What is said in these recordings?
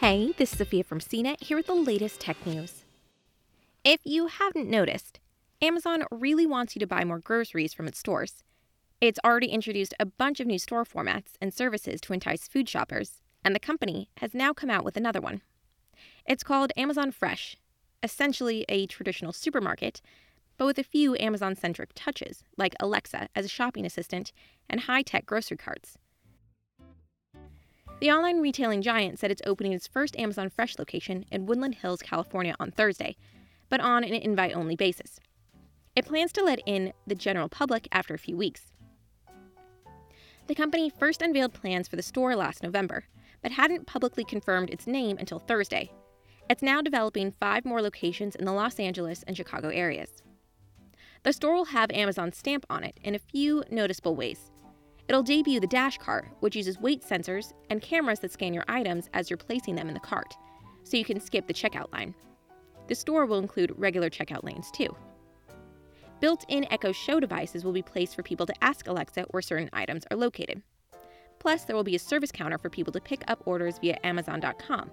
Hey, this is Sophia from CNET here with the latest tech news. If you haven't noticed, Amazon really wants you to buy more groceries from its stores. It's already introduced a bunch of new store formats and services to entice food shoppers, and the company has now come out with another one. It's called Amazon Fresh, essentially a traditional supermarket, but with a few Amazon centric touches, like Alexa as a shopping assistant and high tech grocery carts. The online retailing giant said it's opening its first Amazon Fresh location in Woodland Hills, California on Thursday, but on an invite only basis. It plans to let in the general public after a few weeks. The company first unveiled plans for the store last November, but hadn't publicly confirmed its name until Thursday. It's now developing five more locations in the Los Angeles and Chicago areas. The store will have Amazon's stamp on it in a few noticeable ways. It'll debut the Dash Cart, which uses weight sensors and cameras that scan your items as you're placing them in the cart, so you can skip the checkout line. The store will include regular checkout lanes too. Built in Echo Show devices will be placed for people to ask Alexa where certain items are located. Plus, there will be a service counter for people to pick up orders via Amazon.com.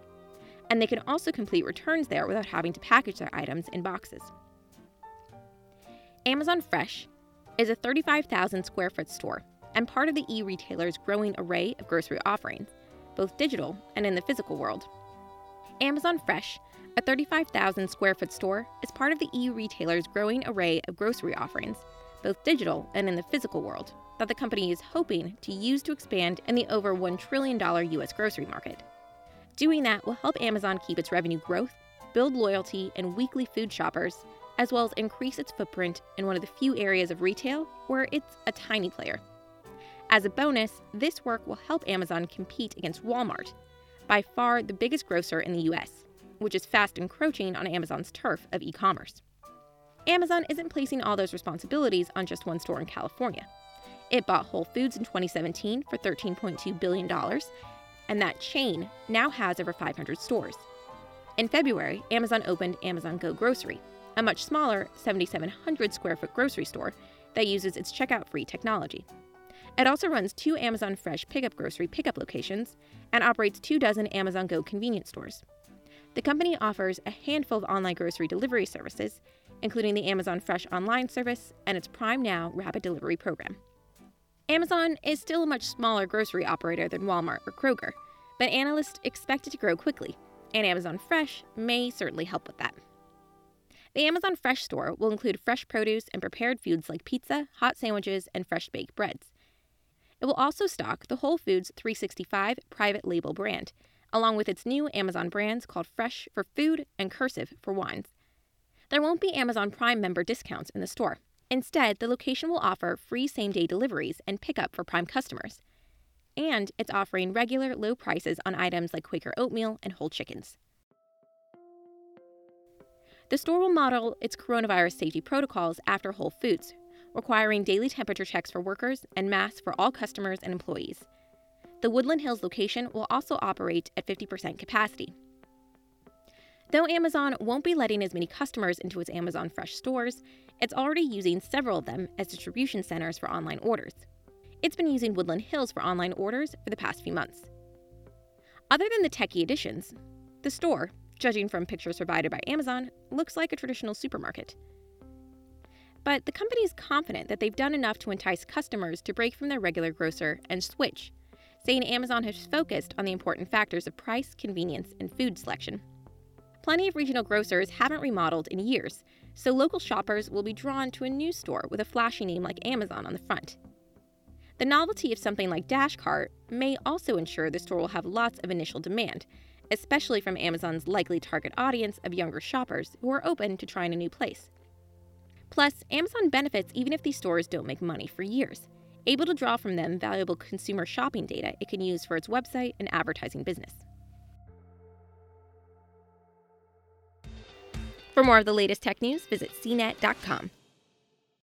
And they can also complete returns there without having to package their items in boxes. Amazon Fresh is a 35,000 square foot store and part of the e retailer's growing array of grocery offerings, both digital and in the physical world. Amazon Fresh, a 35,000 square foot store, is part of the e retailer's growing array of grocery offerings, both digital and in the physical world, that the company is hoping to use to expand in the over $1 trillion U.S. grocery market. Doing that will help Amazon keep its revenue growth, build loyalty in weekly food shoppers, as well as increase its footprint in one of the few areas of retail where it's a tiny player. As a bonus, this work will help Amazon compete against Walmart, by far the biggest grocer in the US, which is fast encroaching on Amazon's turf of e commerce. Amazon isn't placing all those responsibilities on just one store in California. It bought Whole Foods in 2017 for $13.2 billion, and that chain now has over 500 stores. In February, Amazon opened Amazon Go Grocery, a much smaller 7,700 square foot grocery store that uses its checkout free technology. It also runs two Amazon Fresh pickup grocery pickup locations and operates two dozen Amazon Go convenience stores. The company offers a handful of online grocery delivery services, including the Amazon Fresh online service and its Prime Now rapid delivery program. Amazon is still a much smaller grocery operator than Walmart or Kroger, but analysts expect it to grow quickly, and Amazon Fresh may certainly help with that. The Amazon Fresh store will include fresh produce and prepared foods like pizza, hot sandwiches, and fresh baked breads. It will also stock the Whole Foods 365 private label brand, along with its new Amazon brands called Fresh for Food and Cursive for Wines. There won't be Amazon Prime member discounts in the store. Instead, the location will offer free same day deliveries and pickup for Prime customers. And it's offering regular low prices on items like Quaker oatmeal and whole chickens. The store will model its coronavirus safety protocols after Whole Foods, requiring daily temperature checks for workers and masks for all customers and employees. The Woodland Hills location will also operate at 50% capacity. Though Amazon won't be letting as many customers into its Amazon Fresh stores, it's already using several of them as distribution centers for online orders. It's been using Woodland Hills for online orders for the past few months. Other than the techie additions, the store, judging from pictures provided by Amazon, looks like a traditional supermarket. But the company is confident that they've done enough to entice customers to break from their regular grocer and switch, saying Amazon has focused on the important factors of price, convenience, and food selection. Plenty of regional grocers haven't remodeled in years, so local shoppers will be drawn to a new store with a flashy name like Amazon on the front. The novelty of something like DashCart may also ensure the store will have lots of initial demand, especially from Amazon's likely target audience of younger shoppers who are open to trying a new place. Plus, Amazon benefits even if these stores don't make money for years, able to draw from them valuable consumer shopping data it can use for its website and advertising business. For more of the latest tech news, visit cnet.com.